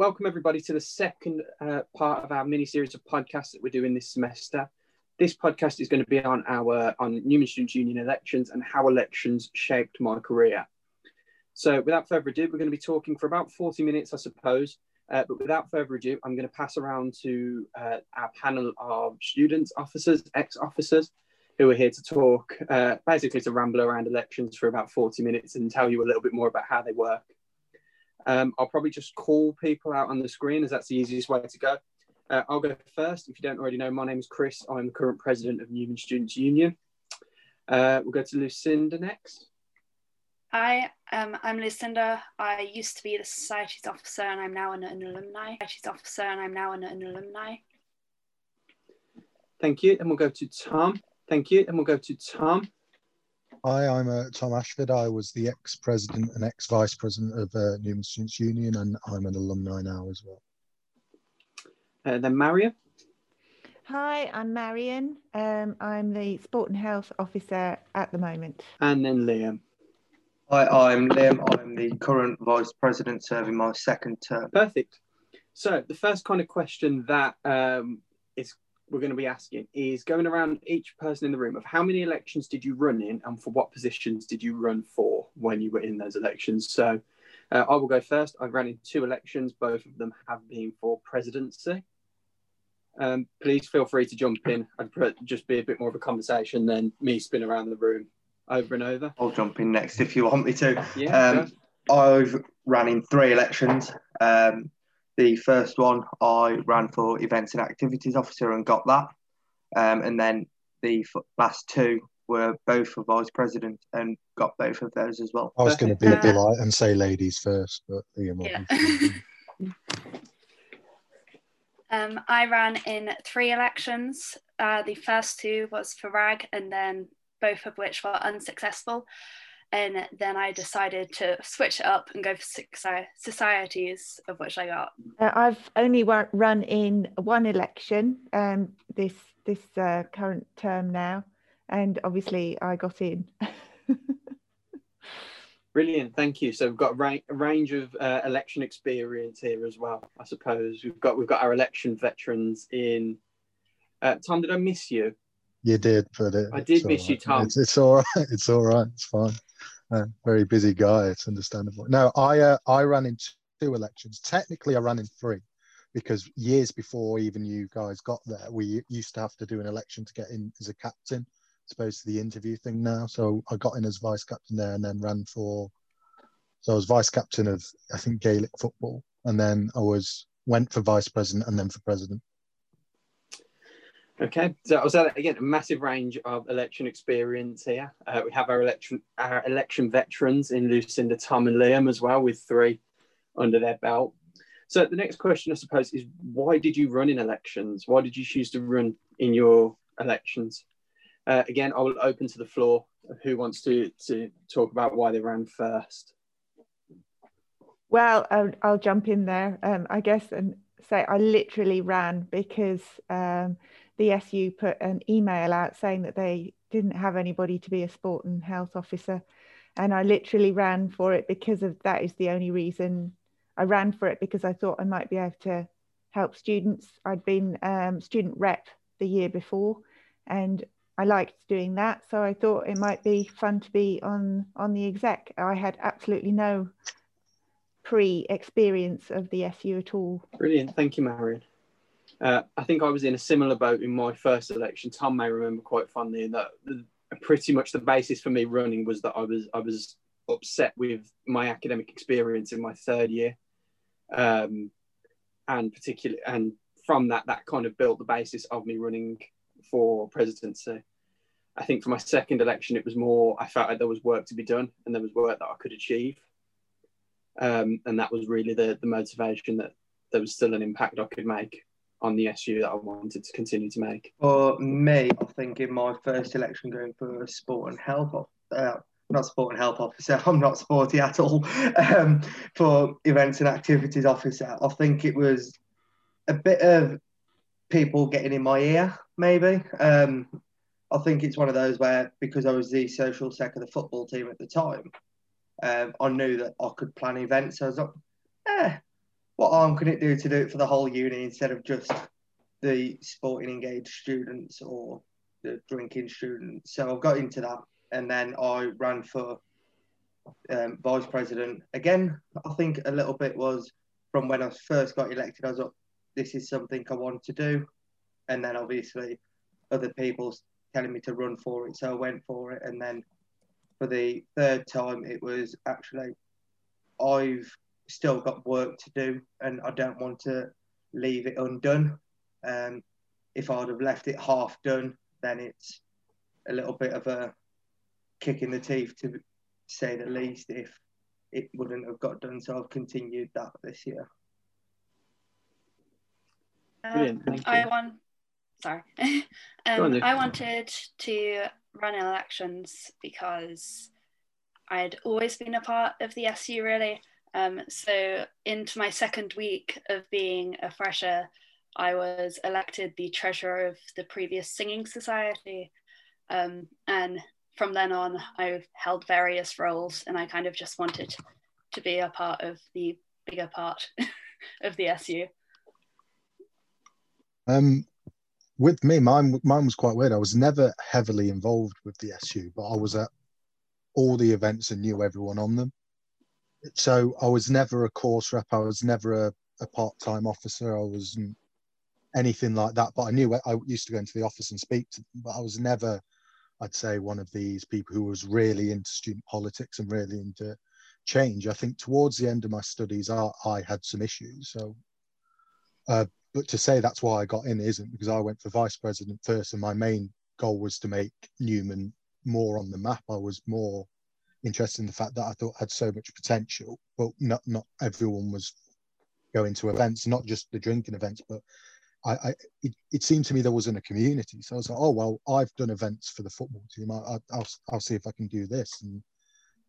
welcome everybody to the second uh, part of our mini series of podcasts that we're doing this semester. This podcast is going to be on our on Newman Students Union elections and how elections shaped my career. So, without further ado, we're going to be talking for about 40 minutes, I suppose. Uh, but without further ado, I'm going to pass around to uh, our panel of students, officers, ex-officers, who are here to talk, uh, basically to ramble around elections for about 40 minutes and tell you a little bit more about how they work. Um, I'll probably just call people out on the screen as that's the easiest way to go. Uh, I'll go first. If you don't already know, my name is Chris. I'm the current president of Newman Students Union. Uh, we'll go to Lucinda next. Hi, um, I'm Lucinda. I used to be the societies officer and I'm now an, an alumni. Societies officer and I'm now an, an alumni. Thank you. And we'll go to Tom. Thank you. And we'll go to Tom. Hi, I'm uh, Tom Ashford. I was the ex-president and ex-vice president of uh, Newman Students Union, and I'm an alumni now as well. Uh, then Marion. Hi, I'm Marion. Um, I'm the sport and health officer at the moment. And then Liam. Hi, I'm Liam. I'm the current vice president serving my second term. Perfect. So the first kind of question that um, is we're going to be asking is going around each person in the room of how many elections did you run in and for what positions did you run for when you were in those elections? So uh, I will go first. I ran in two elections, both of them have been for presidency. Um, please feel free to jump in. I'd just be a bit more of a conversation than me spin around the room over and over. I'll jump in next if you want me to. Yeah. Um, I've ran in three elections. Um, the first one I ran for events and activities officer and got that. Um, and then the last two were both for vice president and got both of those as well. I was going to be a polite and say ladies first, but Liam. Yeah. um, I ran in three elections. Uh, the first two was for RAG, and then both of which were unsuccessful and then I decided to switch it up and go for societies, of which I got. Uh, I've only run in one election um, this this uh, current term now, and obviously I got in. Brilliant, thank you. So we've got a, ra- a range of uh, election experience here as well. I suppose we've got we've got our election veterans in. Uh, Tom, did I miss you? You did, but it, I did miss right. you, Tom. It's, it's, all right. It's all right. It's fine. Uh, very busy guy. It's understandable. No, I uh, I ran in two elections. Technically, I ran in three because years before even you guys got there, we used to have to do an election to get in as a captain, as opposed to the interview thing now. So I got in as vice captain there, and then ran for. So I was vice captain of I think Gaelic football, and then I was went for vice president and then for president. Okay, so I was that again a massive range of election experience here. Uh, we have our election our election veterans in Lucinda, Tom, and Liam as well, with three under their belt. So the next question, I suppose, is why did you run in elections? Why did you choose to run in your elections? Uh, again, I will open to the floor. Who wants to to talk about why they ran first? Well, I'll, I'll jump in there. Um, I guess and say I literally ran because. Um, the SU put an email out saying that they didn't have anybody to be a sport and health officer. And I literally ran for it because of that is the only reason I ran for it because I thought I might be able to help students. I'd been um, student rep the year before and I liked doing that. So I thought it might be fun to be on, on the exec. I had absolutely no pre experience of the SU at all. Brilliant. Thank you, Marion. Uh, I think I was in a similar boat in my first election. Tom may remember quite fondly that pretty much the basis for me running was that I was I was upset with my academic experience in my third year, um, and particularly and from that that kind of built the basis of me running for presidency. I think for my second election, it was more I felt like there was work to be done and there was work that I could achieve, um, and that was really the the motivation that there was still an impact I could make on the SU that I wanted to continue to make? For me, I think in my first election going for sport and health, uh, not sport and health officer, I'm not sporty at all, um, for events and activities officer, I think it was a bit of people getting in my ear, maybe. Um, I think it's one of those where, because I was the social sec of the football team at the time, um, I knew that I could plan events. So I was like, eh, what harm can it do to do it for the whole uni instead of just the sporting engaged students or the drinking students? So I've got into that, and then I ran for um, vice president. Again, I think a little bit was from when I first got elected. I was like, this is something I want to do, and then obviously other people telling me to run for it, so I went for it, and then for the third time, it was actually I've still got work to do, and I don't want to leave it undone. Um, if I'd have left it half done, then it's a little bit of a kick in the teeth to say the least. If it wouldn't have got done, so I've continued that this year. Um, I want, sorry, um, I wanted to run elections because I'd always been a part of the SU really. Um, so into my second week of being a fresher, I was elected the treasurer of the previous singing society, um, and from then on, I've held various roles, and I kind of just wanted to be a part of the bigger part of the SU. Um, with me, mine mine was quite weird. I was never heavily involved with the SU, but I was at all the events and knew everyone on them. So I was never a course rep. I was never a, a part time officer. I wasn't anything like that. But I knew I used to go into the office and speak to them. But I was never, I'd say, one of these people who was really into student politics and really into change. I think towards the end of my studies, I, I had some issues. So uh, but to say that's why I got in isn't because I went for vice president first, and my main goal was to make Newman more on the map. I was more interested in the fact that I thought had so much potential, but not not everyone was going to events, not just the drinking events, but I, I it, it seemed to me there wasn't a community. So I was like, oh well, I've done events for the football team. I, I, I'll I'll see if I can do this. And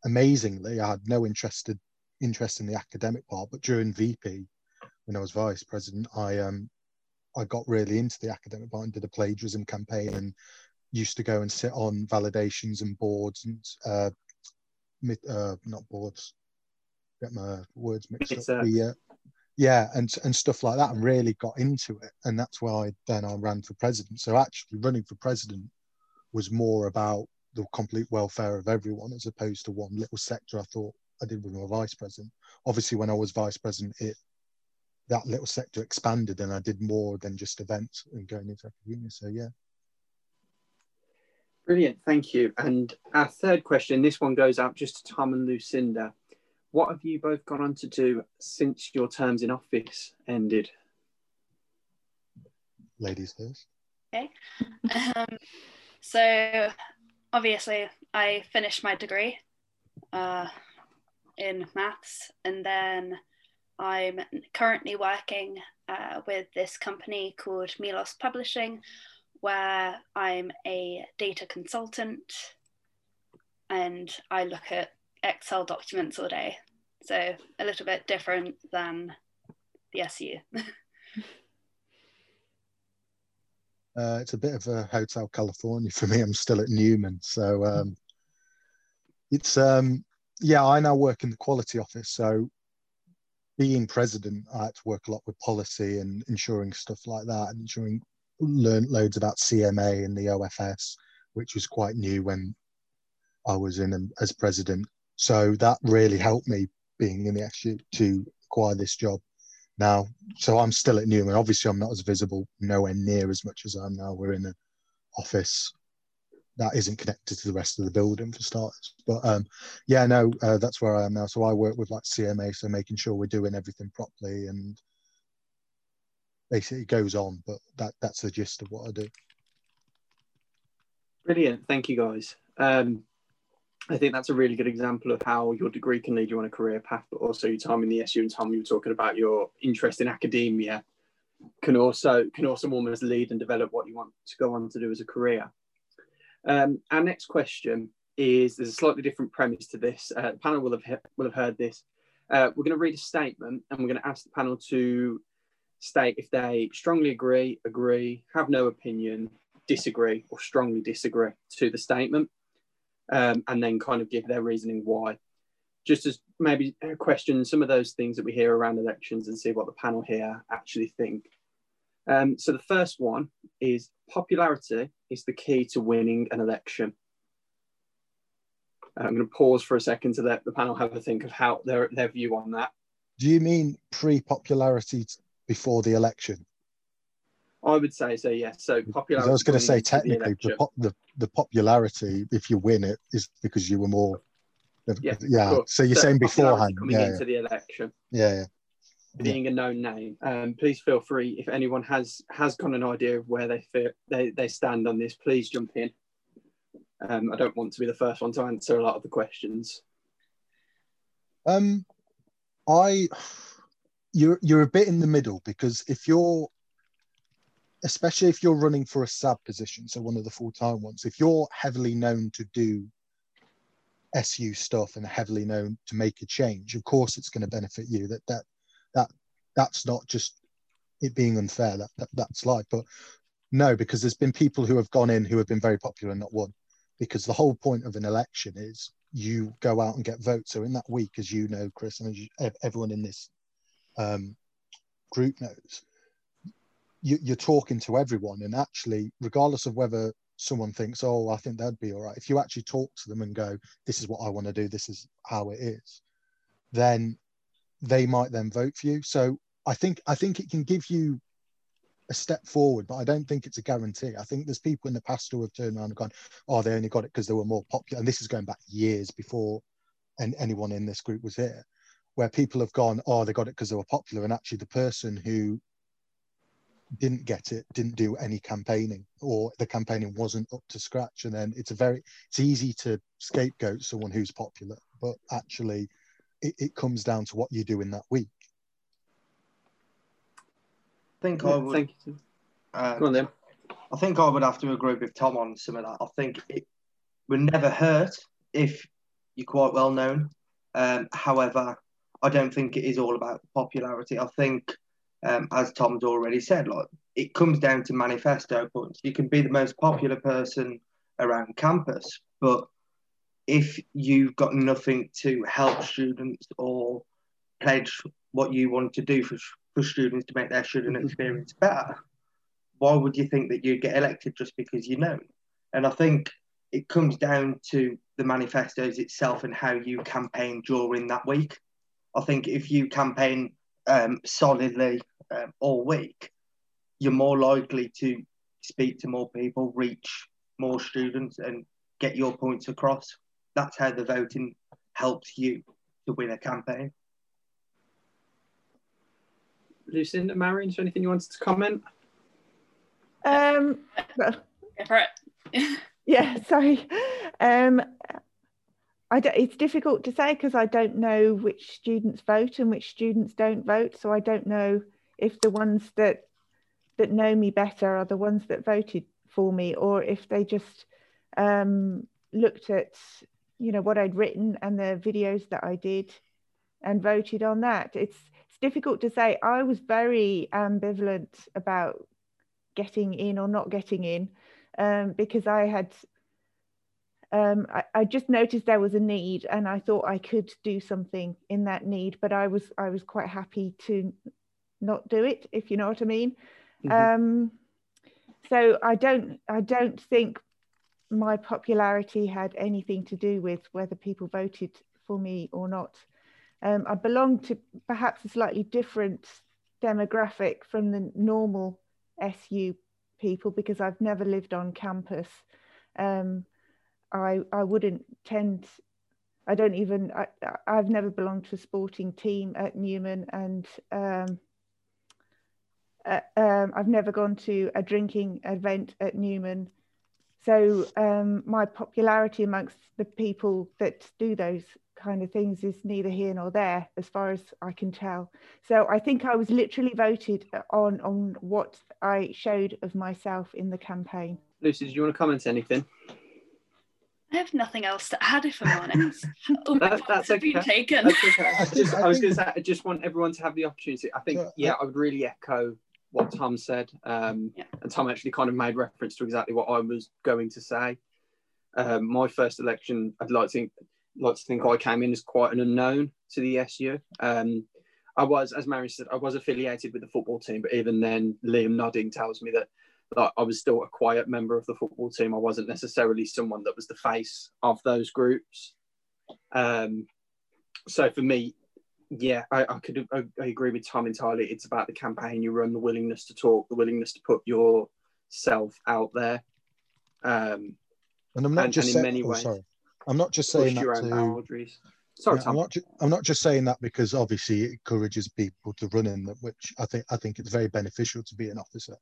amazingly, I had no interested interest in the academic part, but during VP when I was vice president, I um I got really into the academic part and did a plagiarism campaign and used to go and sit on validations and boards and uh, mi- uh not boards, get my words mixed It's, up. The, uh, yeah, and and stuff like that, and really got into it, and that's why then I ran for president. So actually, running for president was more about the complete welfare of everyone as opposed to one little sector. I thought I did with my vice president. Obviously, when I was vice president, it that little sector expanded and I did more than just events and going into academia. So yeah. Brilliant, thank you. And our third question, this one goes out just to Tom and Lucinda. What have you both gone on to do since your terms in office ended? Ladies first. Um, so obviously, I finished my degree uh, in maths, and then I'm currently working uh, with this company called Milos Publishing, where I'm a data consultant, and I look at Excel documents all day. So a little bit different than the SU. Uh, it's a bit of a Hotel California for me. I'm still at Newman. So um, it's, um, yeah, I now work in the quality office. So being president, I had to work a lot with policy and ensuring stuff like that and ensuring, learned loads about CMA and the OFS, which was quite new when I was in as president. So that really helped me being in the SU to acquire this job now. So I'm still at Newman. Obviously, I'm not as visible, nowhere near as much as I am now. We're in an office that isn't connected to the rest of the building for starters. But um, yeah, no, uh, that's where I am now. So I work with like CMA, so making sure we're doing everything properly and basically it goes on. But that that's the gist of what I do. Brilliant, thank you guys. Um, I think that's a really good example of how your degree can lead you on a career path, but also your time in the SU and Tom, you were talking about your interest in academia can also can also almost lead and develop what you want to go on to do as a career. Um, our next question is there's a slightly different premise to this. Uh, the panel will have he- will have heard this. Uh, we're going to read a statement and we're going to ask the panel to state if they strongly agree, agree, have no opinion, disagree, or strongly disagree to the statement, um, and then kind of give their reasoning why. just as maybe question some of those things that we hear around elections and see what the panel here actually think. Um, so the first one is popularity is the key to winning an election. I'm going to pause for a second to let the panel have a think of how their, their view on that. Do you mean pre-popularity before the election? I would say so. Yes. So popularity. I was going to say technically the, the, the, the popularity, if you win it, is because you were more. Yeah. yeah. So you're so saying beforehand coming yeah, into yeah. the election. Yeah. yeah. Being a known name, um, please feel free if anyone has has got an idea of where they feel they, they stand on this. Please jump in. Um, I don't want to be the first one to answer a lot of the questions. Um, I, you're you're a bit in the middle because if you're, especially if you're running for a sub position, so one of the full time ones, if you're heavily known to do SU stuff and heavily known to make a change, of course it's going to benefit you. That that that that's not just it being unfair. That, that that's life, but no, because there's been people who have gone in who have been very popular and not won because the whole point of an election is you go out and get votes. So in that week, as you know, Chris, and you, everyone in this um, group knows, you, you're talking to everyone, and actually, regardless of whether someone thinks, "Oh, I think that'd be all right," if you actually talk to them and go, "This is what I want to do. This is how it is," then they might then vote for you. So I think I think it can give you a step forward, but I don't think it's a guarantee. I think there's people in the past who have turned around and gone, oh, they only got it because they were more popular. And this is going back years before and anyone in this group was here, where people have gone, oh, they got it because they were popular. And actually, the person who didn't get it didn't do any campaigning or the campaigning wasn't up to scratch and then it's a very it's easy to scapegoat someone who's popular but actually it, it comes down to what you do in that week I think I would. Thank you. uh, Go on then. I think I would have to agree with Tom on some of that. I think it would never hurt if you're quite well known. Um, however, I don't think it is all about popularity. I think, um, as Tom's already said, like it comes down to manifesto points. You can be the most popular person around campus, but if you've got nothing to help students or pledge what you want to do for, for students to make their student experience better, why would you think that you'd get elected just because you know? And I think it comes down to the manifestos itself and how you campaign during that week. I think if you campaign um, solidly um, all week, you're more likely to speak to more people, reach more students, and get your points across. That's how the voting helps you to win a campaign. Lucinda, Marion, is there anything you wanted to comment? Um, well, Go for it. yeah, sorry. Um, I don't, it's difficult to say because I don't know which students vote and which students don't vote. So I don't know if the ones that that know me better are the ones that voted for me, or if they just um, looked at you know what I'd written and the videos that I did and voted on that. It's it's difficult to say. I was very ambivalent about getting in or not getting in um, because I had um, I, I, just noticed there was a need and I thought I could do something in that need, but I was I was quite happy to not do it, if you know what I mean. Mm-hmm. Um, so I don't I don't think my popularity had anything to do with whether people voted for me or not. Um, I belong to perhaps a slightly different demographic from the normal SU people because I've never lived on campus. Um, I I wouldn't tend. I don't even. I, I've never belonged to a sporting team at Newman, and um, uh, um, I've never gone to a drinking event at Newman. So um, my popularity amongst the people that do those kind of things is neither here nor there, as far as I can tell. So I think I was literally voted on on what I showed of myself in the campaign. Lucy, did you want to comment anything? I have nothing else to add if I'm honest. All my That- points that's okay. been taken. That's okay. I, just, I I was going to say, I just want everyone to have the opportunity. I think, Yeah, yeah, I would really echo what Tom said. Um, Yeah. And Tom actually kind of made reference to exactly what I was going to say. Um, my first election, I'd like to think like to think I came in as quite an unknown to the SU. Um, I was, as Mary said, I was affiliated with the football team, but even then, Liam nodding tells me that like, I was still a quiet member of the football team. I wasn't necessarily someone that was the face of those groups. Um, so for me, yeah, I, I could I, I agree with Tom entirely. It's about the campaign you run, the willingness to talk, the willingness to put yourself out there. Um, and I'm not and- just and in saying, many oh, ways, sorry. I'm not just saying that to, boundaries. Sorry, Yeah. I'm not. Ju- I'm not just saying that because obviously it encourages people to run in them, which I think I think it's very beneficial to be an officer.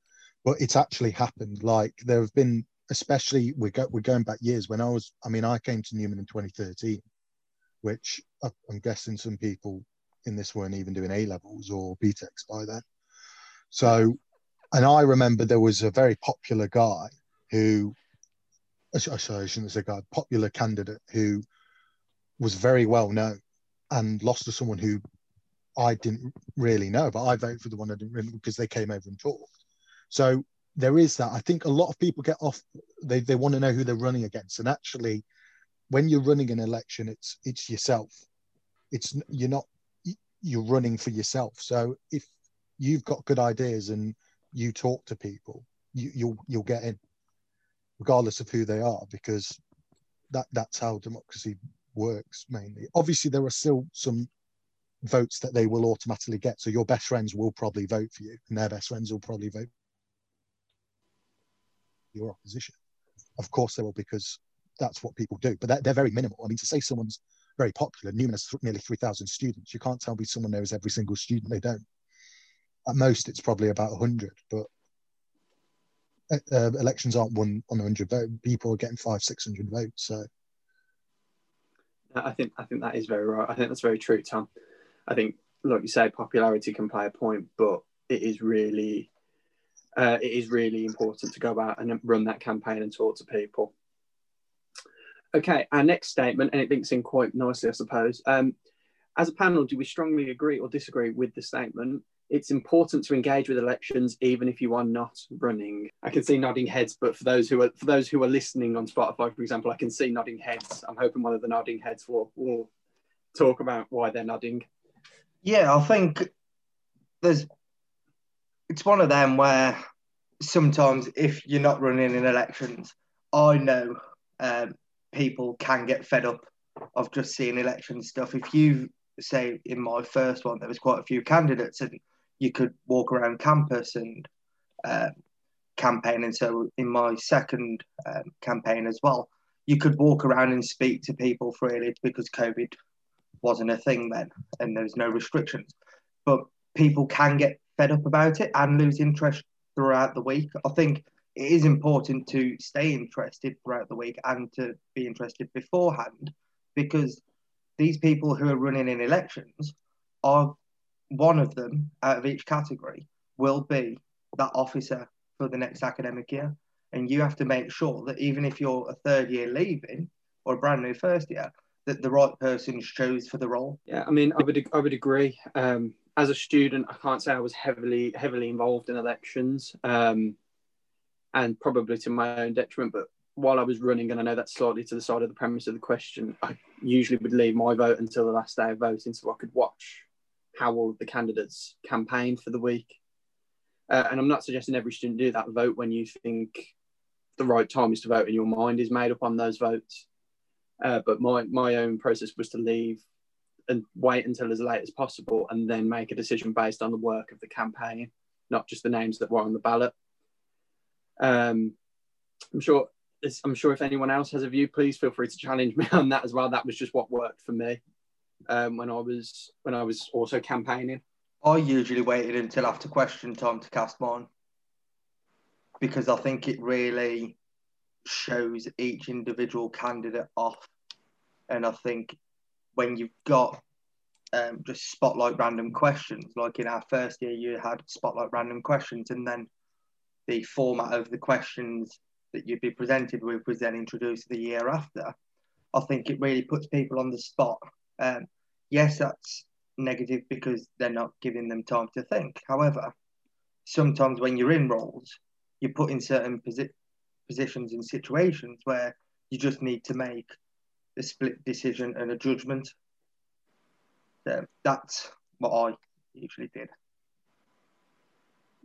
But it's actually happened. Like there have been, especially we go we're going back years when I was. I mean, I came to Newman in 2013, which I'm guessing some people in this weren't even doing A levels or BTECs by then. So, and I remember there was a very popular guy who, sorry, I shouldn't say guy, popular candidate who was very well known and lost to someone who I didn't really know, but I voted for the one I didn't because they came over and talked. So there is that. I think a lot of people get off. They they want to know who they're running against, and actually, when you're running an election, it's it's yourself. It's you're not you're running for yourself. So if you've got good ideas and you talk to people, you, you'll you'll get in, regardless of who they are, because that that's how democracy works mainly. Obviously, there are still some votes that they will automatically get. So your best friends will probably vote for you, and their best friends will probably vote your opposition. Of course, they will because that's what people do. But they're, very minimal. I mean, to say someone's very popular, Newman has nearly 3,000 students. You can't tell me someone knows every single student. They don't. At most, it's probably about 100. But uh, uh, elections aren't won on 100 votes. People are getting five, 600 votes. So I think I think that is very right. I think that's very true, Tom. I think, like you say, popularity can play a point, but it is really, uh, it is really important to go out and run that campaign and talk to people. Okay, our next statement, and it links in quite nicely, I suppose. Um, as a panel, do we strongly agree or disagree with the statement? It's important to engage with elections, even if you are not running. I can see nodding heads, but for those who are for those who are listening on Spotify, for example, I can see nodding heads. I'm hoping one of the nodding heads will, will talk about why they're nodding. Yeah, I think there's it's one of them where sometimes if you're not running in elections, I know um, people can get fed up of just seeing election stuff. If you say in my first one, there was quite a few candidates, and you could walk around campus and um, campaign. And so in my second um, campaign as well, you could walk around and speak to people freely because COVID wasn't a thing then and there's no restrictions. But people can get fed up about it and lose interest throughout the week. I think it is important to stay interested throughout the week and to be interested beforehand because these people who are running in elections are one of them out of each category will be that officer for the next academic year. And you have to make sure that even if you're a third year leaving or a brand new first year, that the right person is for the role. Yeah, I mean, I would I would agree. Um, as a student, I can't say I was heavily heavily involved in elections, um, and probably to my own detriment. But while I was running, and I know that's slightly to the side of the premise of the question, I usually would leave my vote until the last day of voting so I could watch how all of the candidates campaigned for the week. Uh, and I'm not suggesting every student do that. Vote when you think the right time is to vote and your mind is made up on those votes. Uh, but my, my own process was to leave and wait until as late as possible and then make a decision based on the work of the campaign, not just the names that were on the ballot. Um, I'm sure I'm sure if anyone else has a view, please feel free to challenge me on that as well. That was just what worked for me um, when I was when I was also campaigning. I usually waited until after question time to cast mine because I think it really shows each individual candidate off. And I think when you've got um, just spotlight random questions, like in our first year, you had spotlight random questions, and then the format of the questions that you'd be presented with was then introduced the year after. I think it really puts people on the spot. Um, yes, that's negative because they're not giving them time to think. However, sometimes when you're in roles, you're put in certain posi- positions and situations where you just need to make a split decision and a judgment. So that's what I usually did.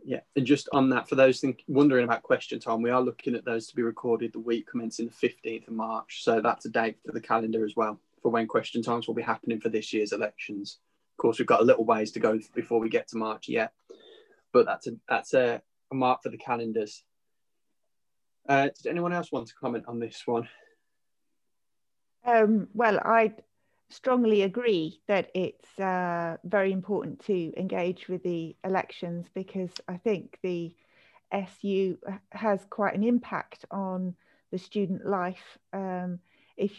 Yeah, and just on that, for those think, wondering about question time, we are looking at those to be recorded the week commencing the 15th of March. So that's a date for the calendar as well for when question times will be happening for this year's elections. Of course, we've got a little ways to go before we get to March yet, but that's a that's a, a mark for the calendars. Uh, does anyone else want to comment on this one? Um, well, I strongly agree that it's uh, very important to engage with the elections because I think the SU has quite an impact on the student life. Um, if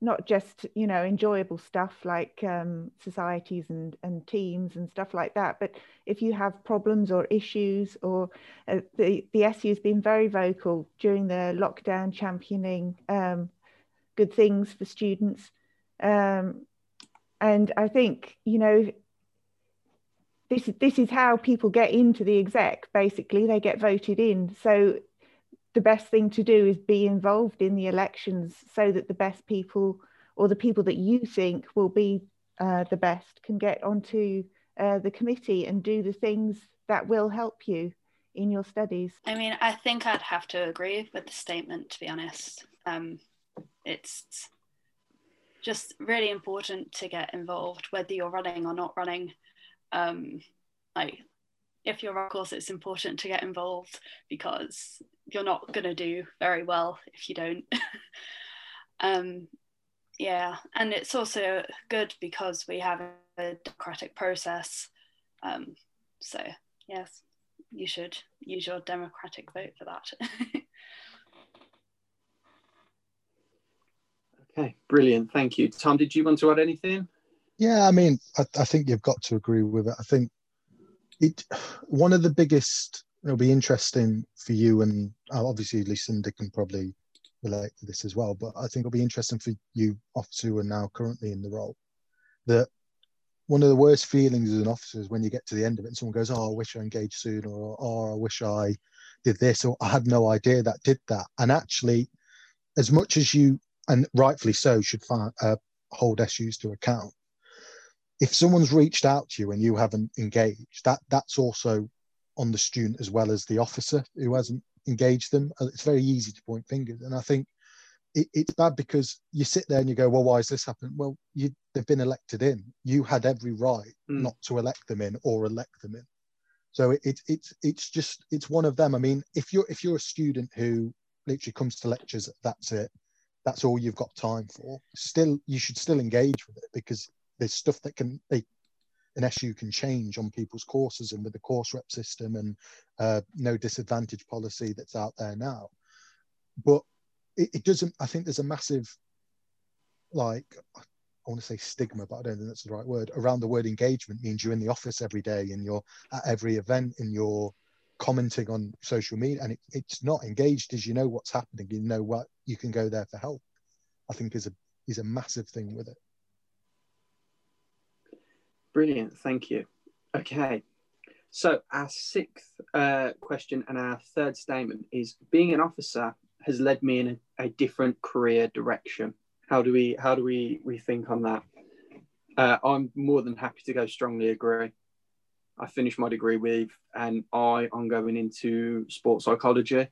not just you know enjoyable stuff like um, societies and, and teams and stuff like that, but if you have problems or issues, or uh, the the SU has been very vocal during the lockdown, championing um, good things for students. Um, and I think, you know, this, this is how people get into the exec. Basically, they get voted in. So the best thing to do is be involved in the elections so that the best people or the people that you think will be uh, the best can get onto uh, the committee and do the things that will help you in your studies. I mean, I think I'd have to agree with the statement, to be honest. Um, it's just really important to get involved, whether you're running or not running. Um, like, if you're of course, it's important to get involved because you're not going to do very well if you don't. um, yeah, and it's also good because we have a democratic process. Um, so, yes, you should use your democratic vote for that. Okay, brilliant. Thank you. Tom, did you want to add anything? Yeah, I mean, I, I think you've got to agree with it. I think it one of the biggest it'll be interesting for you and uh, obviously Lucinda can probably relate to this as well, but I think it'll be interesting for you officer who are now currently in the role that one of the worst feelings as an officer is when you get to the end of it and someone goes, Oh, I wish I engaged sooner or oh I wish I did this or I had no idea that did that. And actually, as much as you and rightfully so, should find, uh, hold SUs to account. If someone's reached out to you and you haven't engaged, that that's also on the student as well as the officer who hasn't engaged them. Uh, it's very easy to point fingers, and I think it, it's bad because you sit there and you go, "Well, why has this happened?" Well, you, they've been elected in. You had every right mm. not to elect them in or elect them in. So it's it, it's it's just it's one of them. I mean, if you're if you're a student who literally comes to lectures, that's it that's all you've got time for still you should still engage with it because there's stuff that can they an SU can change on people's courses and with the course rep system and uh, no disadvantage policy that's out there now. But it, it, doesn't, I think there's a massive, like, I want to say stigma, but I don't think that's the right word, around the word engagement means you're in the office every day and you're at every event and you're commenting on social media and it, it's not engaged as you know what's happening you know what you can go there for help i think is a is a massive thing with it. Brilliant thank you. Okay so our sixth uh, question and our third statement is being an officer has led me in a, a different career direction. How do we how do we we think on that? Uh, i'm more than happy to go strongly agree I finished my degree with, and I am going into sports psychology.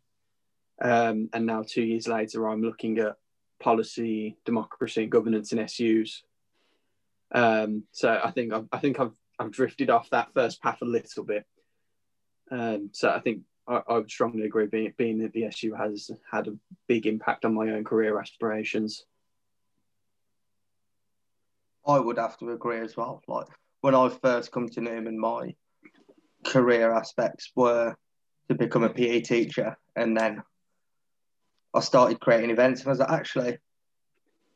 Um, and now, two years later, I'm looking at policy, democracy, and governance in SUs. Um, so I think I've, I think I've I've drifted off that first path a little bit. Um, so I think I, I, would strongly agree, being, being that the SU has had a big impact on my own career aspirations. I would have to agree as well. Like when I first come to Newman, my career aspects were to become a PE teacher, and then I started creating events, and I was like, actually,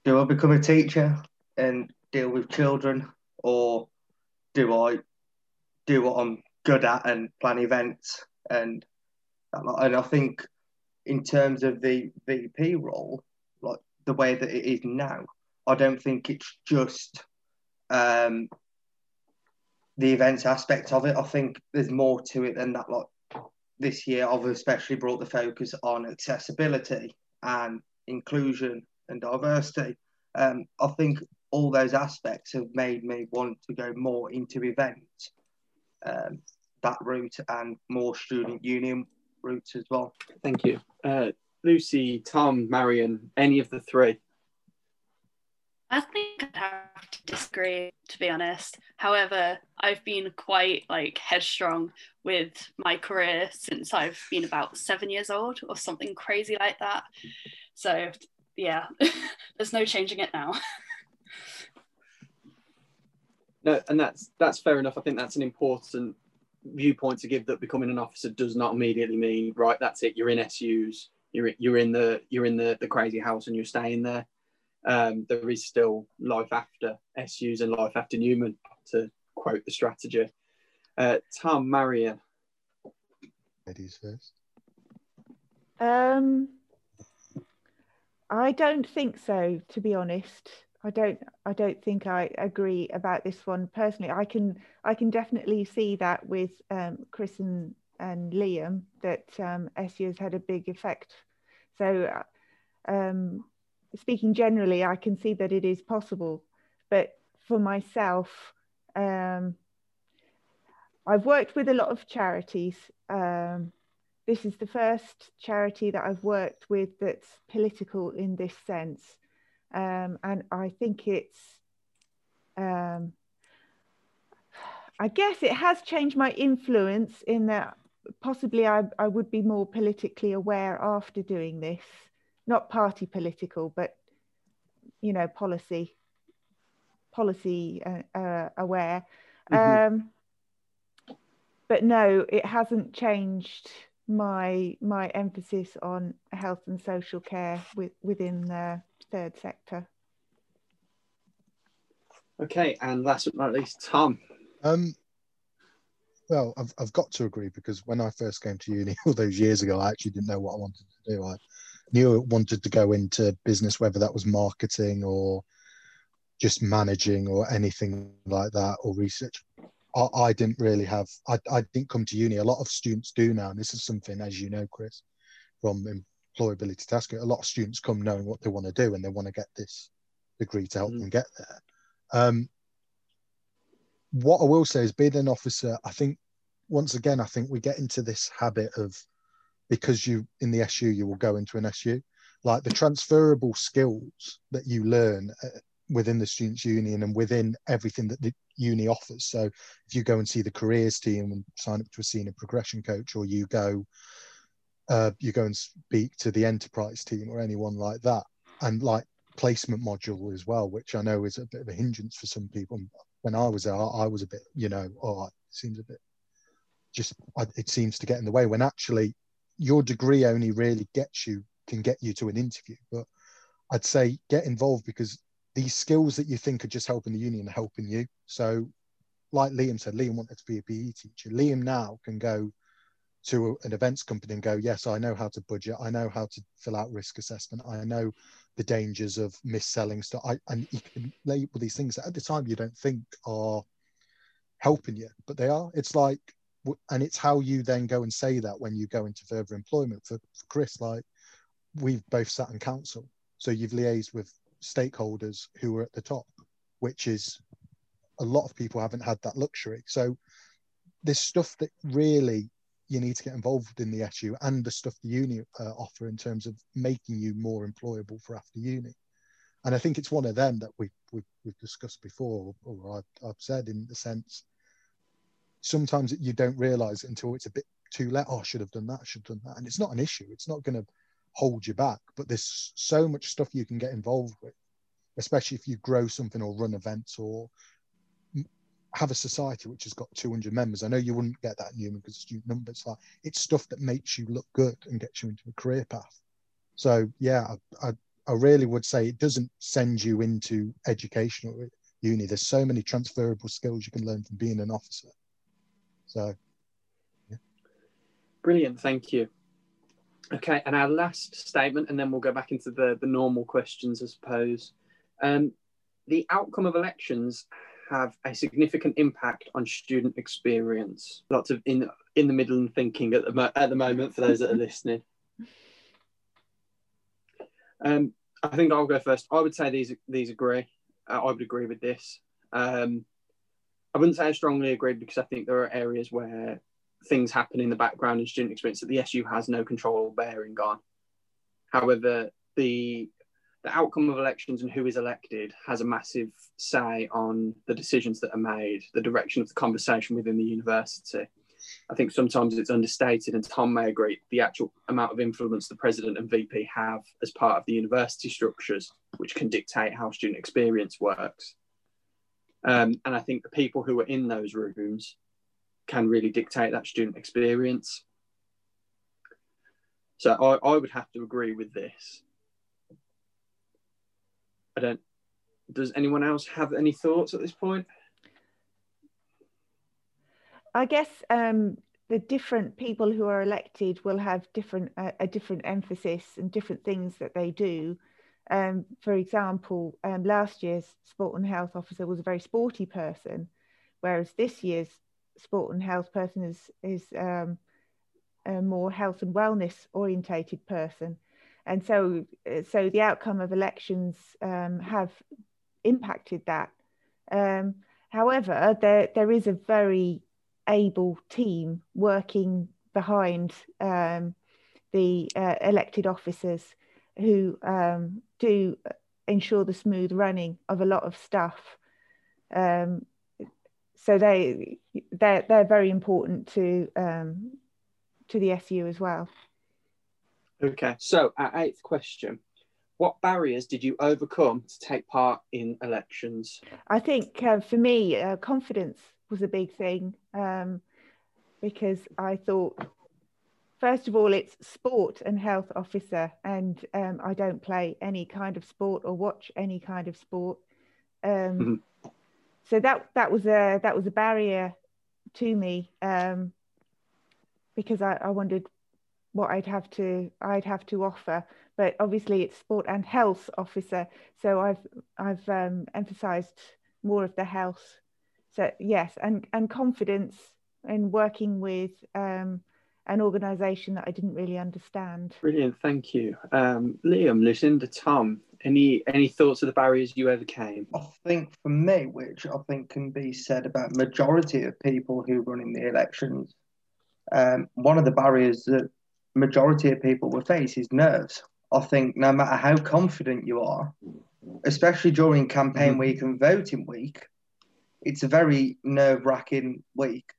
do I become a teacher and deal with children, or do I do what I'm good at and plan events? And and I think in terms of the VP role, like the way that it is now, I don't think it's just um, the events aspect of it. I think there's more to it than that. Like this year, I've especially brought the focus on accessibility and inclusion and diversity. Um, I think all those aspects have made me want to go more into events, um, that route, and more student union routes as well. Thank you. Uh, Lucy, Tom, Marion, any of the three? I think I'd have to disagree, to be honest. However, I've been quite like headstrong with my career since I've been about seven years old or something crazy like that. So yeah, there's no changing it now. no, and that's that's fair enough. I think that's an important viewpoint to give that becoming an officer does not immediately mean right. That's it. You're in SUs. You're you're in the you're in the the crazy house and you're staying there. Um, there is still life after SUs and life after Newman, to quote the strategy. Uh, Tom, Marion. Ladies first. Um, I don't think so, to be honest. I don't I don't think I agree about this one personally. I can I can definitely see that with um, Chris and, and Liam that um, SU has had a big effect. So um, speaking generally, I can see that it is possible. But for myself, um, I've worked with a lot of charities. Um, this is the first charity that I've worked with that's political in this sense. Um, and I think it's, um, I guess it has changed my influence in that possibly I, I would be more politically aware after doing this, not party political, but, you know, policy, policy uh, uh, aware. Mm-hmm. Um, but no, it hasn't changed my my emphasis on health and social care with, within the third sector. Okay, and last but not least, Tom. Um, well, I've, I've got to agree because when I first came to uni all those years ago, I actually didn't know what I wanted to do. I knew I wanted to go into business, whether that was marketing or just managing or anything like that or research. I, I didn't really have, I, I didn't come to uni. A lot of students do now. And this is something, as you know, Chris, from employability task, a lot of students come knowing what they want to do and they want to get this degree to help mm. them get there. Um, what I will say is being an officer, I think once again, I think we get into this habit of because you in the SU, you will go into an SU. Like the transferable skills that you learn uh, within the students union and within everything that the uni offers. So if you go and see the careers team and sign up to a senior progression coach, or you go uh, you go and speak to the enterprise team or anyone like that, and like placement module as well, which I know is a bit of a hindrance for some people. When I was there, I was a bit, you know, oh, it seems a bit just it seems to get in the way when actually your degree only really gets you can get you to an interview but i'd say get involved because these skills that you think are just helping the union are helping you. So, like Liam said, Liam wanted to be a PE teacher. Liam now can go to an events company and go, yes, I know how to budget. I know how to fill out risk assessment. I know the dangers of mis-selling stuff. I, and you can label these things that at the time you don't think are helping you, but they are. It's like, and it's how you then go and say that when you go into further employment. For, for Chris, like we've both sat in council, so you've liaised with stakeholders who are at the top, which is a lot of people haven't had that luxury. So this stuff that really you need to get involved in the SU and the stuff the uni uh, offer in terms of making you more employable for after uni. And I think it's one of them that we, we, we've discussed before, or I've, I've said in the sense, sometimes you don't realize until it's a bit too late. Oh, I should have done that. I should have done that. And it's not an issue. It's not going to hold you back. But there's so much stuff you can get involved with, especially if you grow something or run events or have a society which has got 200 members. I know you wouldn't get that Newman because student numbers. Like it's stuff that makes you look good and gets you into a career path. So yeah, I, I, I really would say it doesn't send you into educational uni. There's so many transferable skills you can learn from being an officer. So, yeah. brilliant. Thank you. Okay, and our last statement, and then we'll go back into the, the normal questions, I suppose. Um, the outcome of elections have a significant impact on student experience. Lots of in in the middle and thinking at the at the moment for those that are listening. Um, I think I'll go first. I would say these these agree. Uh, I would agree with this. Um, I wouldn't say I strongly agree because I think there are areas where things happen in the background and student experience that the SU has no control or bearing on. However, the the outcome of elections and who is elected has a massive say on the decisions that are made, the direction of the conversation within the university. I think sometimes it's understated, and Tom may agree, the actual amount of influence the president and VP have as part of the university structures, which can dictate how student experience works. Um, and I think the people who are in those rooms can really dictate that student experience. So I, I would have to agree with this. I don't. Does anyone else have any thoughts at this point? I guess um, the different people who are elected will have different uh, a different emphasis and different things that they do. Um, for example, um, last year's sport and health officer was a very sporty person, whereas this year's sport and health person is is um, a more health and wellness orientated person and so uh, so the outcome of elections um, have impacted that. Um, however, there there is a very able team working behind um, the uh, elected officers who um, do ensure the smooth running of a lot of stuff. Um, so they they're, they're very important to um, to the SU as well. Okay, so our eighth question. What barriers did you overcome to take part in elections? I think uh, for me, uh, confidence was a big thing um, because I thought, first of all, it's sport and health officer, and um, I don't play any kind of sport or watch any kind of sport. Um, mm-hmm. So that that was a that was a barrier to me um, because I, I wondered what I'd have to I'd have to offer. But obviously, it's sport and health officer, so I've I've um, emphasised more of the health. So yes, and and confidence in working with um, an organisation that I didn't really understand. Brilliant, thank you, um, Liam, Lucinda, Tom. Any any thoughts of the barriers you overcame? I think for me, which I think can be said about majority of people who run in the elections, um, one of the barriers that majority of people will face is nerves. I think no matter how confident you are, especially during campaign mm-hmm. week and voting week, it's a very nerve wracking week.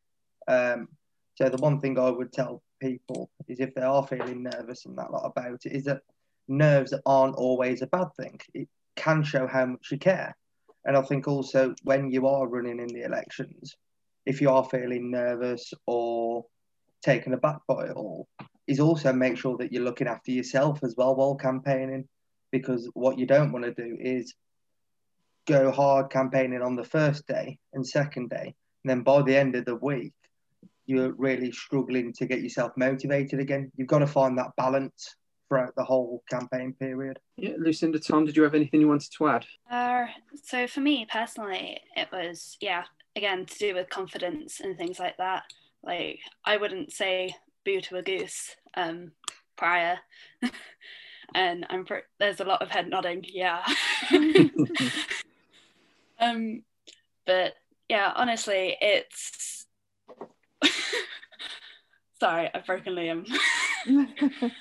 Um, so the one thing I would tell people is if they are feeling nervous and that lot about it, is that nerves aren't always a bad thing. It can show how much you care. And I think also when you are running in the elections, if you are feeling nervous or taken aback by it all, is also make sure that you're looking after yourself as well while campaigning, because what you don't want to do is go hard campaigning on the first day and second day, and then by the end of the week, you're really struggling to get yourself motivated again. You've got to find that balance throughout the whole campaign period. Yeah, Lucinda, Tom, did you have anything you wanted to add? Uh, so for me personally, it was yeah, again to do with confidence and things like that. Like I wouldn't say boo to a goose um, prior. and I'm pr- there's a lot of head nodding, yeah. um, but yeah, honestly, it's. Sorry, I've broken Liam.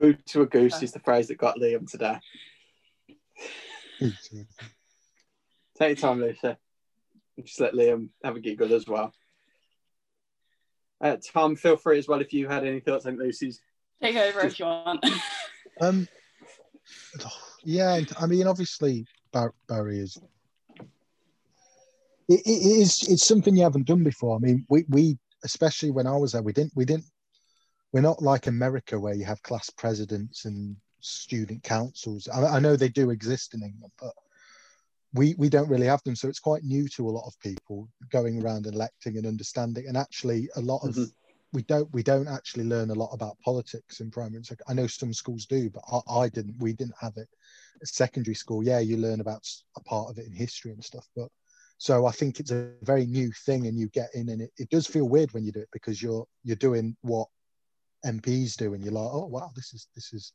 Boo to a goose is the phrase that got Liam today. Take your time, Lucy. Just let Liam have a giggle as well. Uh, Tom, feel free as well if you had any thoughts on Lucy's. Take over if you want. um, yeah, I mean, obviously bar- barriers. It, it is it's something you haven't done before. I mean, we we especially when I was there, we didn't we didn't we're not like America where you have class presidents and student councils. I, I know they do exist in England, but we we don't really have them so it's quite new to a lot of people going around and electing and understanding and actually a lot of mm-hmm. we don't we don't actually learn a lot about politics in primary i know some schools do but I, I didn't we didn't have it at secondary school yeah you learn about a part of it in history and stuff but so i think it's a very new thing and you get in and it, it does feel weird when you do it because you're you're doing what mps do and you're like oh wow this is this is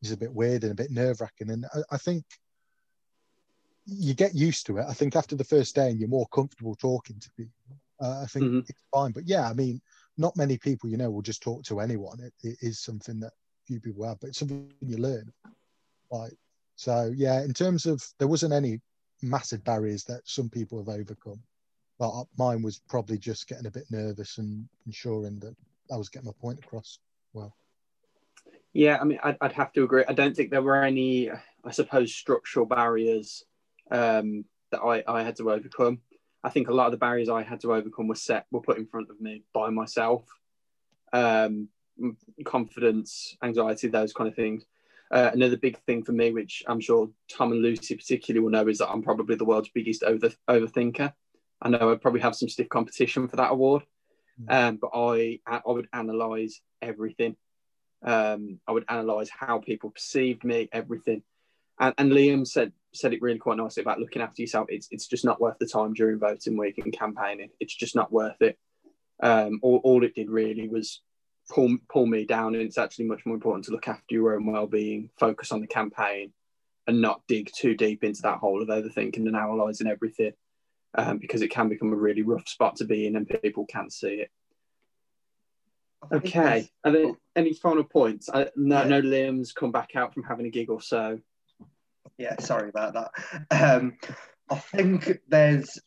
this is a bit weird and a bit nerve wracking. And I, I, think you get used to it. I think after the first day and you're more comfortable talking to people, uh, I think mm-hmm. it's fine. But yeah, I mean, not many people, you know, will just talk to anyone. It, it is something that few people have, but it's something you learn. Like, so yeah, in terms of, there wasn't any massive barriers that some people have overcome. But mine was probably just getting a bit nervous and ensuring that I was getting my point across well. Yeah, I mean, I'd, I'd have to agree. I don't think there were any, I suppose, structural barriers um, that I, I had to overcome. I think a lot of the barriers I had to overcome were set, were put in front of me by myself. Um, confidence, anxiety, those kind of things. Uh, another big thing for me, which I'm sure Tom and Lucy particularly will know, is that I'm probably the world's biggest over overthinker. I know I probably have some stiff competition for that award, mm. um, but I I would analyze everything. Um, I would analyze how people perceived me, everything. And, and Liam said said it really quite nicely about looking after yourself. It's it's just not worth the time during voting week and campaigning. It's just not worth it. Um, all, all it did really was pull pull me down, and it's actually much more important to look after your own well-being, focus on the campaign, and not dig too deep into that hole of overthinking and analysing everything, um, because it can become a really rough spot to be in, and people can't see it. Okay, are there any final points? I no, yeah. no Liam's come back out from having a gig or so. Yeah, sorry about that. Um, I think there's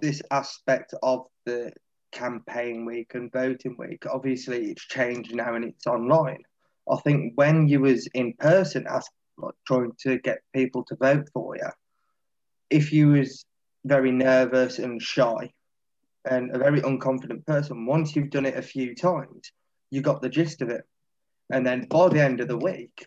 this aspect of the campaign week and voting week. Obviously, it's changed now and it's online. I think when you was in person, as like, trying to get people to vote for you, if you was very nervous and shy and a very unconfident person, once you've done it a few times, you got the gist of it. And then by the end of the week,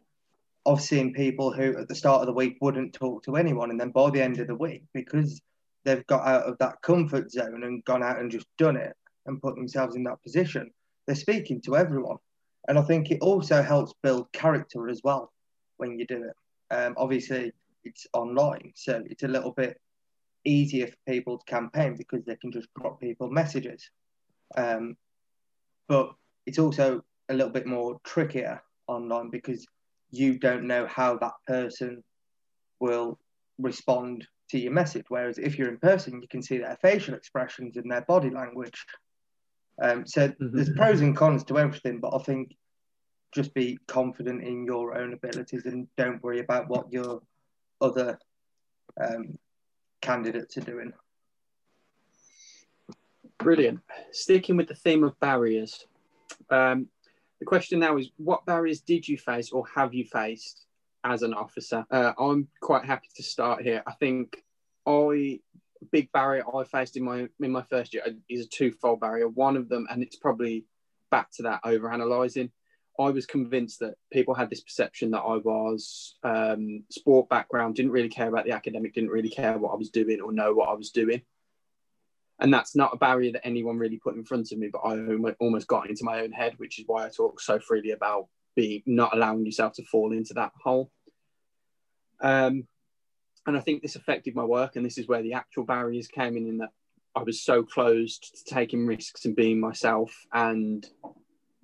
I've seen people who at the start of the week wouldn't talk to anyone, and then by the end of the week, because they've got out of that comfort zone and gone out and just done it and put themselves in that position, they're speaking to everyone. And I think it also helps build character as well when you do it. Um, obviously, it's online, so it's a little bit easier for people to campaign because they can just drop people messages. Um, but it's also a little bit more trickier online because you don't know how that person will respond to your message. Whereas if you're in person, you can see their facial expressions and their body language. Um, so mm-hmm. there's pros and cons to everything, but I think just be confident in your own abilities and don't worry about what your other um, candidates are doing. Brilliant. Sticking with the theme of barriers, um, the question now is what barriers did you face or have you faced as an officer? Uh, I'm quite happy to start here. I think I big barrier I faced in my in my first year is a twofold barrier. One of them, and it's probably back to that over analysing. I was convinced that people had this perception that I was um, sport background, didn't really care about the academic, didn't really care what I was doing or know what I was doing and that's not a barrier that anyone really put in front of me but i almost got into my own head which is why i talk so freely about being not allowing yourself to fall into that hole um, and i think this affected my work and this is where the actual barriers came in in that i was so closed to taking risks and being myself and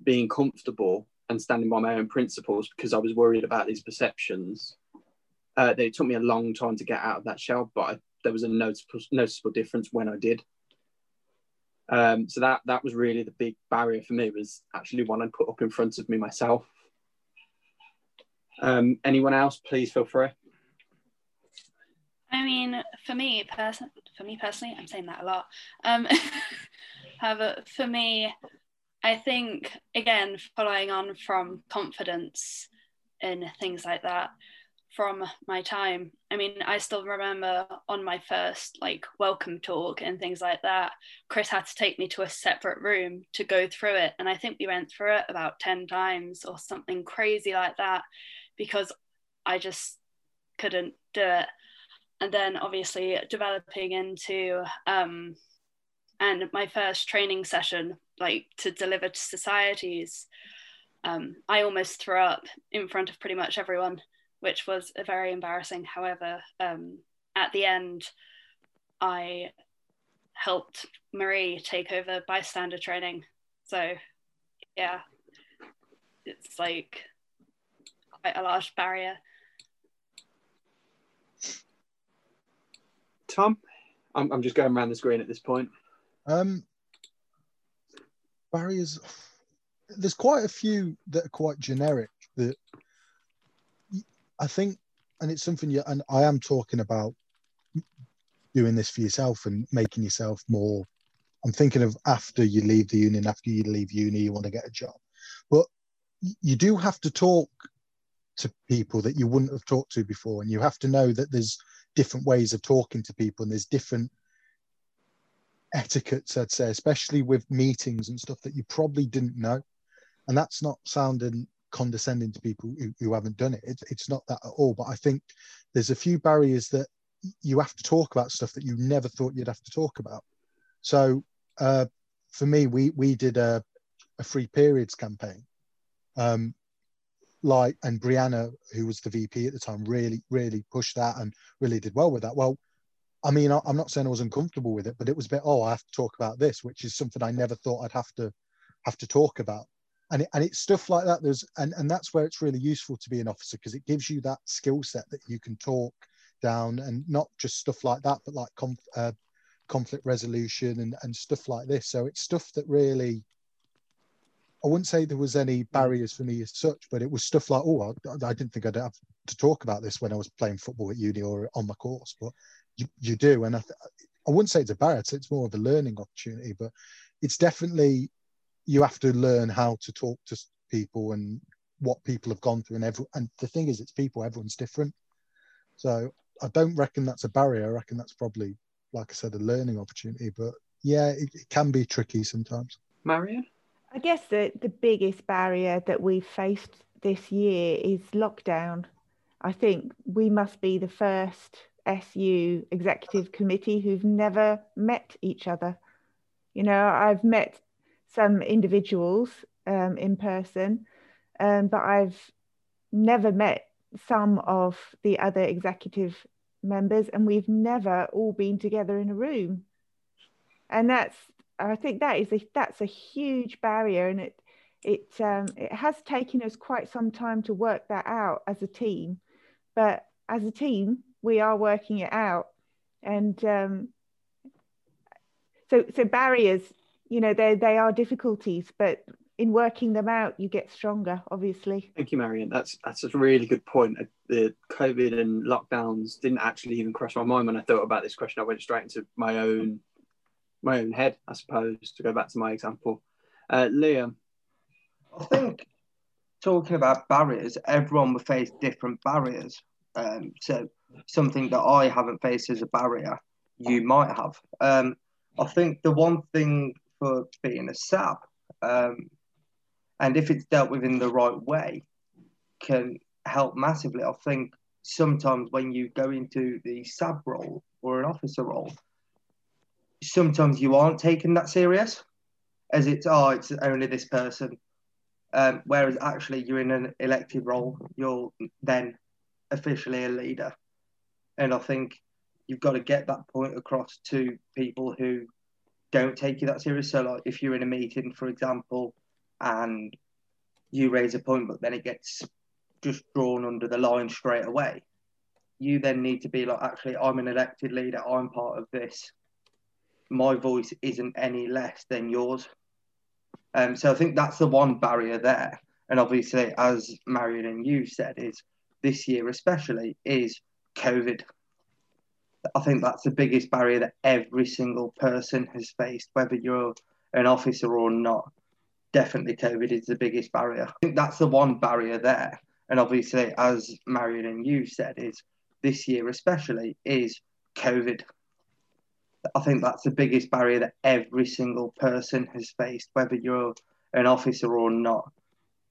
being comfortable and standing by my own principles because i was worried about these perceptions uh, it took me a long time to get out of that shell but I, there was a noticeable, noticeable difference when i did um, so that that was really the big barrier for me was actually one I put up in front of me myself. Um, anyone else, please feel free. I mean, for me, person, for me personally, I'm saying that a lot. Um, however, for me, I think again, following on from confidence and things like that, from my time. I mean, I still remember on my first like welcome talk and things like that, Chris had to take me to a separate room to go through it. And I think we went through it about 10 times or something crazy like that because I just couldn't do it. And then obviously developing into um and my first training session, like to deliver to societies, um, I almost threw up in front of pretty much everyone which was very embarrassing. However, um, at the end, I helped Marie take over bystander training. So, yeah, it's like quite a large barrier. Tom, I'm, I'm just going around the screen at this point. Um, barriers. There's quite a few that are quite generic. That I think, and it's something you and I am talking about doing this for yourself and making yourself more. I'm thinking of after you leave the union, after you leave uni, you want to get a job, but you do have to talk to people that you wouldn't have talked to before, and you have to know that there's different ways of talking to people, and there's different etiquettes, I'd say, especially with meetings and stuff that you probably didn't know. And that's not sounding condescending to people who, who haven't done it. It's, it's not that at all. But I think there's a few barriers that you have to talk about stuff that you never thought you'd have to talk about. So uh, for me, we we did a, a free periods campaign. Um, like and Brianna, who was the VP at the time, really really pushed that and really did well with that. Well, I mean, I'm not saying I was uncomfortable with it, but it was a bit, oh, I have to talk about this, which is something I never thought I'd have to have to talk about. And, it, and it's stuff like that. There's and, and that's where it's really useful to be an officer because it gives you that skill set that you can talk down and not just stuff like that, but like uh, conflict resolution and, and stuff like this. So it's stuff that really, I wouldn't say there was any hmm. barriers for me as such, but it was stuff like, oh, I, I didn't think I'd have to talk about this when I was playing football at uni or on my course. But you, you do. And I, th- I wouldn't say it's a barrier, it's more of a learning opportunity, but it's definitely, you have to learn how to talk to people and what people have gone through. And, every, and the thing is, it's people, everyone's different. So I don't reckon that's a barrier. I reckon that's probably, like I said, a learning opportunity. But yeah, it, it can be tricky sometimes. Marion? I guess the, the biggest barrier that we've faced this year is lockdown. I think we must be the first SU executive committee who've never met each other. You know, I've met some individuals um, in person, um, but I've never met some of the other executive members, and we've never all been together in a room. And that's, I think that is a that's a huge barrier, and it it um, it has taken us quite some time to work that out as a team. But as a team, we are working it out and um, so so barriers you know they they are difficulties but in working them out you get stronger obviously. Thank you marion. That's that's a really good point. The covid and lockdowns didn't actually even cross my mind when i thought about this question. I went straight into my own my own head i suppose to go back to my example uh, liam i think talking about barriers everyone will face different barriers um, so something that I haven't faced as a barrier, you might have. Um, I think the one thing for being a SAB, um, and if it's dealt with in the right way, can help massively. I think sometimes when you go into the SAB role or an officer role, sometimes you aren't taken that serious, as it's oh, it's only this person. Um, whereas actually you're in an elected role, you're then officially a leader. And I think you've got to get that point across to people who don't take you that serious. So, like, if you're in a meeting, for example, and you raise a point, but then it gets just drawn under the line straight away, you then need to be like, actually, I'm an elected leader, I'm part of this. My voice isn't any less than yours. Um, so I think that's the one barrier there. And obviously, as Marion and you said, is this year especially is COVID. I think that's the biggest barrier that every single person has faced, whether you're an officer or not. Definitely, COVID is the biggest barrier. I think that's the one barrier there. And obviously, as Marion and you said, is this year especially is COVID. I think that's the biggest barrier that every single person has faced, whether you're an officer or not.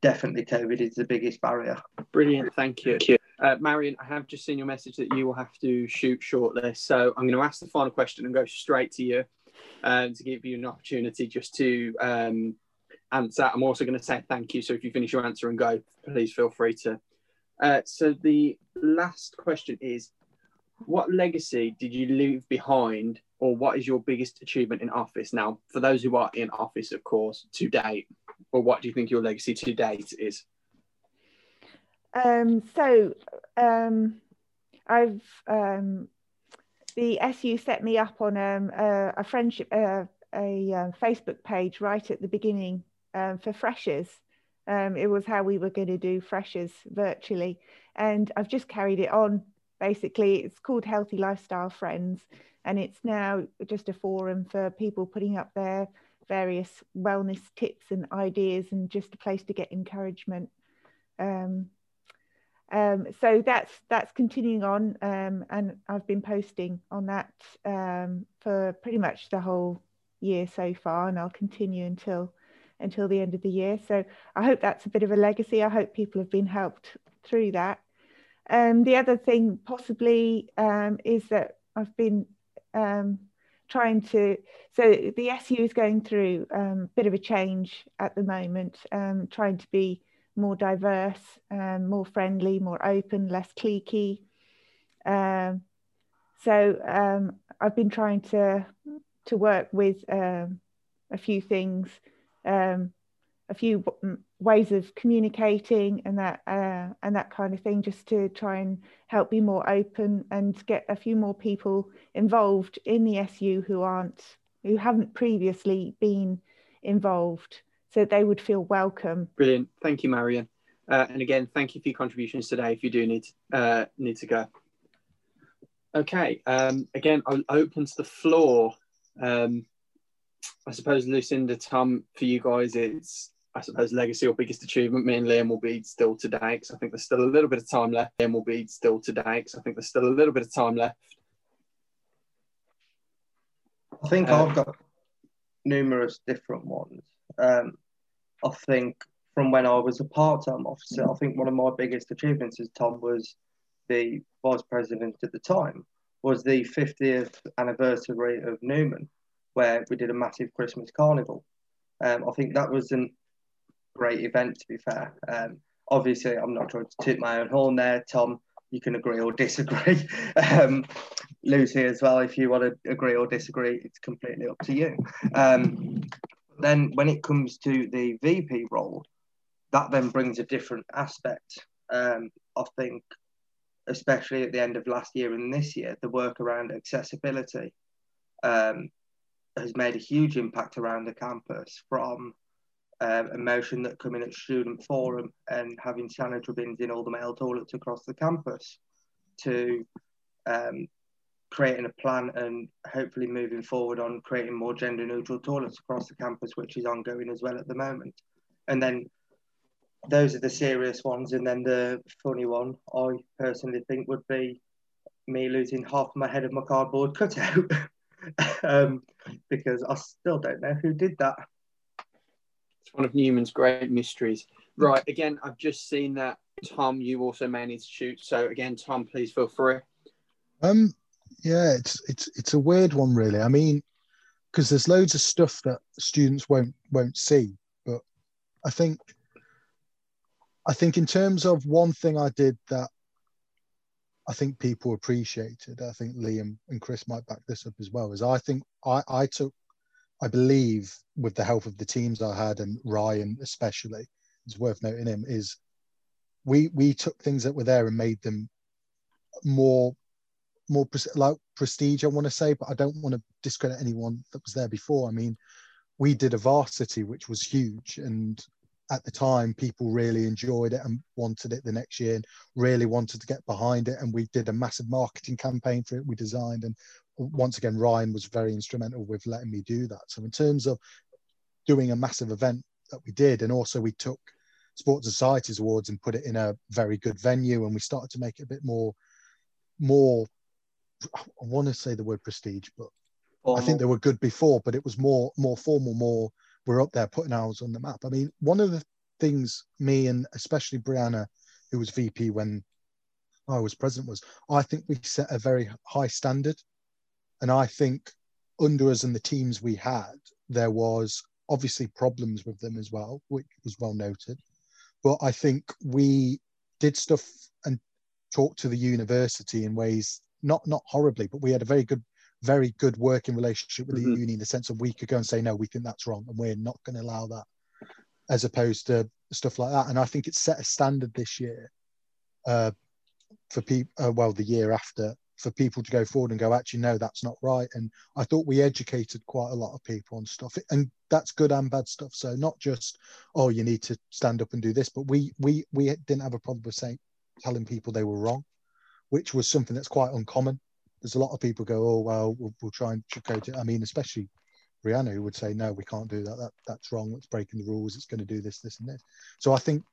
Definitely, COVID is the biggest barrier. Brilliant, thank you. Thank you. Uh, Marion, I have just seen your message that you will have to shoot shortly. So I'm going to ask the final question and go straight to you um, to give you an opportunity just to um, answer. I'm also going to say thank you. So if you finish your answer and go, please feel free to. Uh, so the last question is What legacy did you leave behind, or what is your biggest achievement in office? Now, for those who are in office, of course, to date, or what do you think your legacy to date is? Um, so um, I've um, the SU set me up on um, a, a friendship, uh, a um, Facebook page right at the beginning um, for freshers. Um, it was how we were going to do freshers virtually, and I've just carried it on. Basically, it's called Healthy Lifestyle Friends, and it's now just a forum for people putting up their various wellness tips and ideas, and just a place to get encouragement. Um, um, so that's that's continuing on, um, and I've been posting on that um, for pretty much the whole year so far, and I'll continue until until the end of the year. So I hope that's a bit of a legacy. I hope people have been helped through that. Um, the other thing possibly um, is that I've been um, trying to. So the SU is going through a bit of a change at the moment, trying to be more diverse, um, more friendly, more open, less cliquey. Um, so um, I've been trying to to work with um, a few things, um, a few ways of communicating and that uh, and that kind of thing, just to try and help be more open and get a few more people involved in the SU who aren't who haven't previously been involved so they would feel welcome. Brilliant. Thank you, Marion. Uh, and again, thank you for your contributions today if you do need, uh, need to go. Okay, um, again, I'll open to the floor. Um, I suppose Lucinda, Tom, for you guys, it's I suppose legacy or biggest achievement. Me and Liam will be still today because I think there's still a little bit of time left. Liam will be still today because I think there's still a little bit of time left. I think uh, I've got numerous different ones. Um, I think from when I was a part-time officer, I think one of my biggest achievements as Tom was the vice president at the time was the 50th anniversary of Newman, where we did a massive Christmas carnival. Um, I think that was a great event, to be fair. Um, obviously, I'm not trying to toot my own horn there, Tom. You can agree or disagree. um, Lucy as well, if you want to agree or disagree, it's completely up to you. Um, then when it comes to the VP role, that then brings a different aspect. Um, I think, especially at the end of last year and this year, the work around accessibility um, has made a huge impact around the campus from um, a motion that come in at student forum and having sanitary bins in all the male toilets across the campus to um, creating a plan and hopefully moving forward on creating more gender neutral toilets across the campus, which is ongoing as well at the moment. And then those are the serious ones. And then the funny one, I personally think would be me losing half my head of my cardboard cutout um, because I still don't know who did that. One of Newman's great mysteries. Right, again, I've just seen that Tom, you also managed to shoot. So again, Tom, please feel free. Um, yeah, it's it's it's a weird one, really. I mean, because there's loads of stuff that students won't won't see, but I think I think in terms of one thing I did that I think people appreciated. I think Liam and Chris might back this up as well. Is I think I I took I believe with the help of the teams I had and Ryan especially, it's worth noting him is we we took things that were there and made them more more like prestige, I want to say, but I don't want to discredit anyone that was there before. I mean, we did a varsity, which was huge, and at the time, people really enjoyed it and wanted it the next year, and really wanted to get behind it. And we did a massive marketing campaign for it. We designed, and once again, Ryan was very instrumental with letting me do that. So, in terms of doing a massive event that we did, and also we took Sports Societies Awards and put it in a very good venue, and we started to make it a bit more more I want to say the word prestige, but. I think they were good before, but it was more more formal, more we're up there putting ours on the map. I mean, one of the things me and especially Brianna, who was VP when I was president, was I think we set a very high standard. And I think under us and the teams we had, there was obviously problems with them as well, which was well noted. But I think we did stuff and talked to the university in ways not not horribly, but we had a very good very good working relationship with mm-hmm. the uni in the sense of we could go and say no we think that's wrong and we're not going to allow that as opposed to stuff like that and i think it set a standard this year uh, for people, uh, well, the year after, for people to go forward and go, actually, no, that's not right. And I thought we educated quite a lot of people on stuff, and that's good and bad stuff. So not just, oh, you need to stand up and do this, but we we we didn't have a problem with saying telling people they were wrong, which was something that's quite uncommon. There's a lot of people go, oh well, we'll, we'll try and sugarcoat. I mean, especially Brianna, who would say, no, we can't do that. That that's wrong. It's breaking the rules. It's going to do this, this, and this. So I think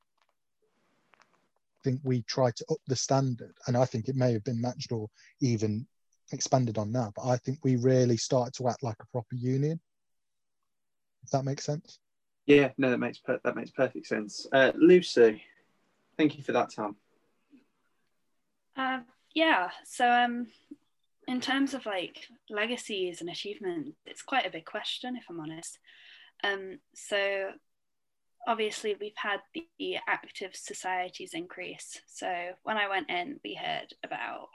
think we try to up the standard, and I think it may have been matched or even expanded on now. But I think we really started to act like a proper union. If that makes sense. Yeah, no, that makes per- that makes perfect sense. Uh, Lucy, thank you for that, Tom. Uh, yeah, so um, in terms of like legacies and achievement, it's quite a big question, if I'm honest. Um, so obviously we've had the active societies increase. So when I went in, we had about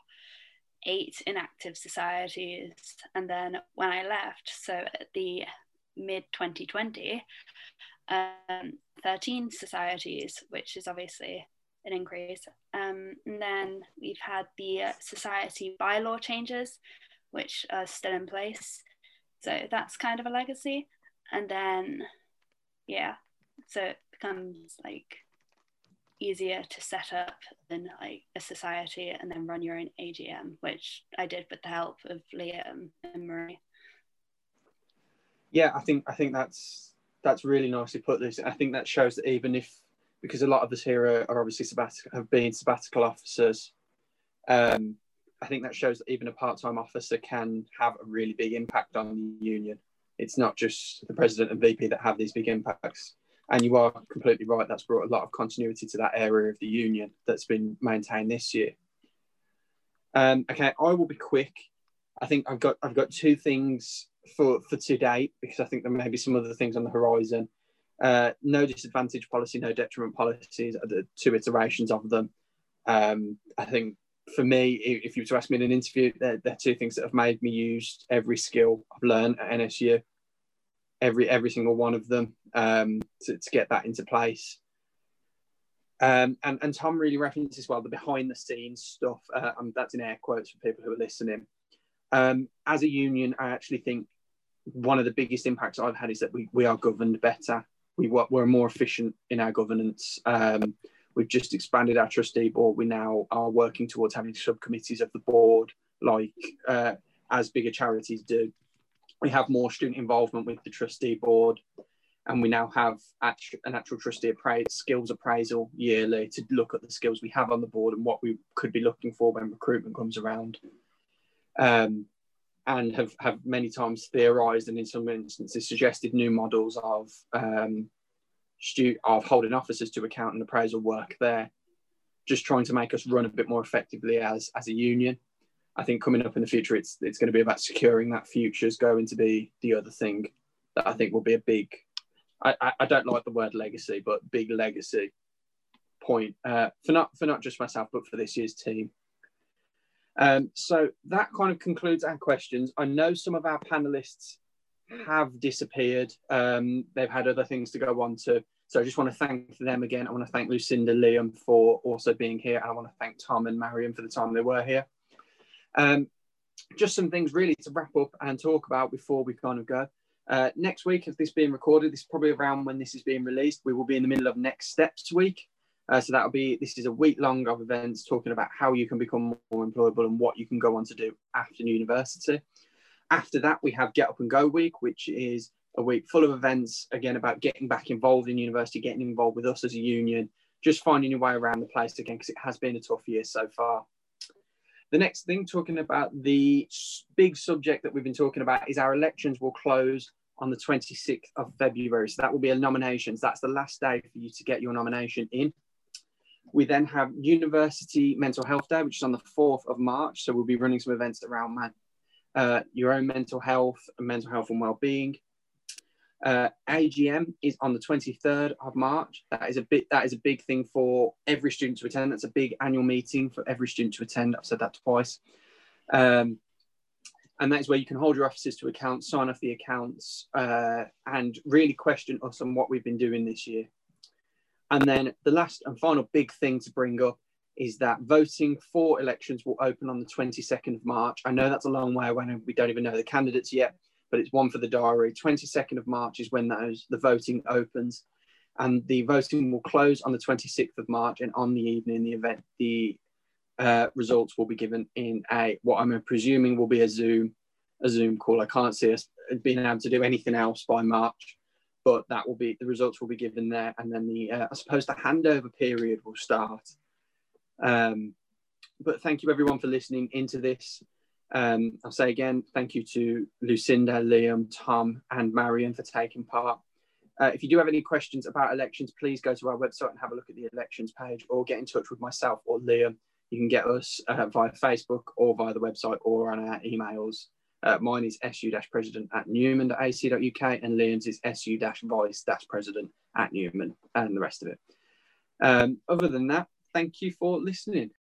eight inactive societies. And then when I left, so at the mid 2020, um, 13 societies, which is obviously an increase. Um, and then we've had the society bylaw changes, which are still in place. So that's kind of a legacy. And then, yeah, so it becomes like easier to set up than like a society and then run your own AGM, which I did with the help of Liam and Marie. Yeah, I think I think that's that's really nicely put. This I think that shows that even if because a lot of us here are, are obviously sabbatical have been sabbatical officers, um, I think that shows that even a part-time officer can have a really big impact on the union. It's not just the president and VP that have these big impacts. And you are completely right. That's brought a lot of continuity to that area of the union that's been maintained this year. Um, okay, I will be quick. I think I've got I've got two things for for today because I think there may be some other things on the horizon. Uh, no disadvantage policy, no detriment policies are the two iterations of them. Um, I think for me, if you were to ask me in an interview, they're, they're two things that have made me use every skill I've learned at NSU every every single one of them um, to, to get that into place. Um, and, and Tom really references well the behind the scenes stuff. Uh, um, that's in air quotes for people who are listening. Um, as a union, I actually think one of the biggest impacts I've had is that we, we are governed better. We, we're more efficient in our governance. Um, we've just expanded our trustee board. We now are working towards having subcommittees of the board, like uh, as bigger charities do we have more student involvement with the trustee board and we now have an actual trustee appraise, skills appraisal yearly to look at the skills we have on the board and what we could be looking for when recruitment comes around. Um, and have, have many times theorized and in some instances suggested new models of um, stu- of holding officers to account and appraisal work there, just trying to make us run a bit more effectively as, as a union. I think coming up in the future, it's it's going to be about securing that future is going to be the other thing that I think will be a big. I, I, I don't like the word legacy, but big legacy point uh, for not for not just myself, but for this year's team. Um, so that kind of concludes our questions. I know some of our panelists have disappeared. Um, they've had other things to go on to. So I just want to thank them again. I want to thank Lucinda Liam for also being here. And I want to thank Tom and Marion for the time they were here. Um, just some things really to wrap up and talk about before we kind of go. Uh, next week, if this being recorded, this is probably around when this is being released. We will be in the middle of next steps week. Uh, so that'll be this is a week long of events talking about how you can become more employable and what you can go on to do after university. After that, we have Get Up and Go Week, which is a week full of events again about getting back involved in university, getting involved with us as a union, just finding your way around the place again because it has been a tough year so far. The next thing, talking about the big subject that we've been talking about, is our elections will close on the 26th of February. So that will be a nominations. That's the last day for you to get your nomination in. We then have University Mental Health Day, which is on the 4th of March. So we'll be running some events around uh, your own mental health and mental health and well-being. Uh, AGM is on the 23rd of March. That is a bit. That is a big thing for every student to attend. That's a big annual meeting for every student to attend. I've said that twice. Um, and that is where you can hold your officers to account, sign off the accounts, uh, and really question us on what we've been doing this year. And then the last and final big thing to bring up is that voting for elections will open on the 22nd of March. I know that's a long way away and we don't even know the candidates yet, but it's one for the diary. 22nd of March is when those the voting opens. And the voting will close on the 26th of March. And on the evening, the event, the uh, results will be given in a what I'm presuming will be a Zoom, a Zoom call. I can't see us being able to do anything else by March, but that will be the results will be given there, and then the uh, I suppose the handover period will start. Um, but thank you everyone for listening into this. Um, I'll say again, thank you to Lucinda, Liam, Tom, and Marion for taking part. Uh, if you do have any questions about elections, please go to our website and have a look at the elections page or get in touch with myself or Liam. You can get us uh, via Facebook or via the website or on our emails. Uh, mine is su-president at newman.ac.uk and Liam's is su-vice-president at newman and the rest of it. Um, other than that, thank you for listening.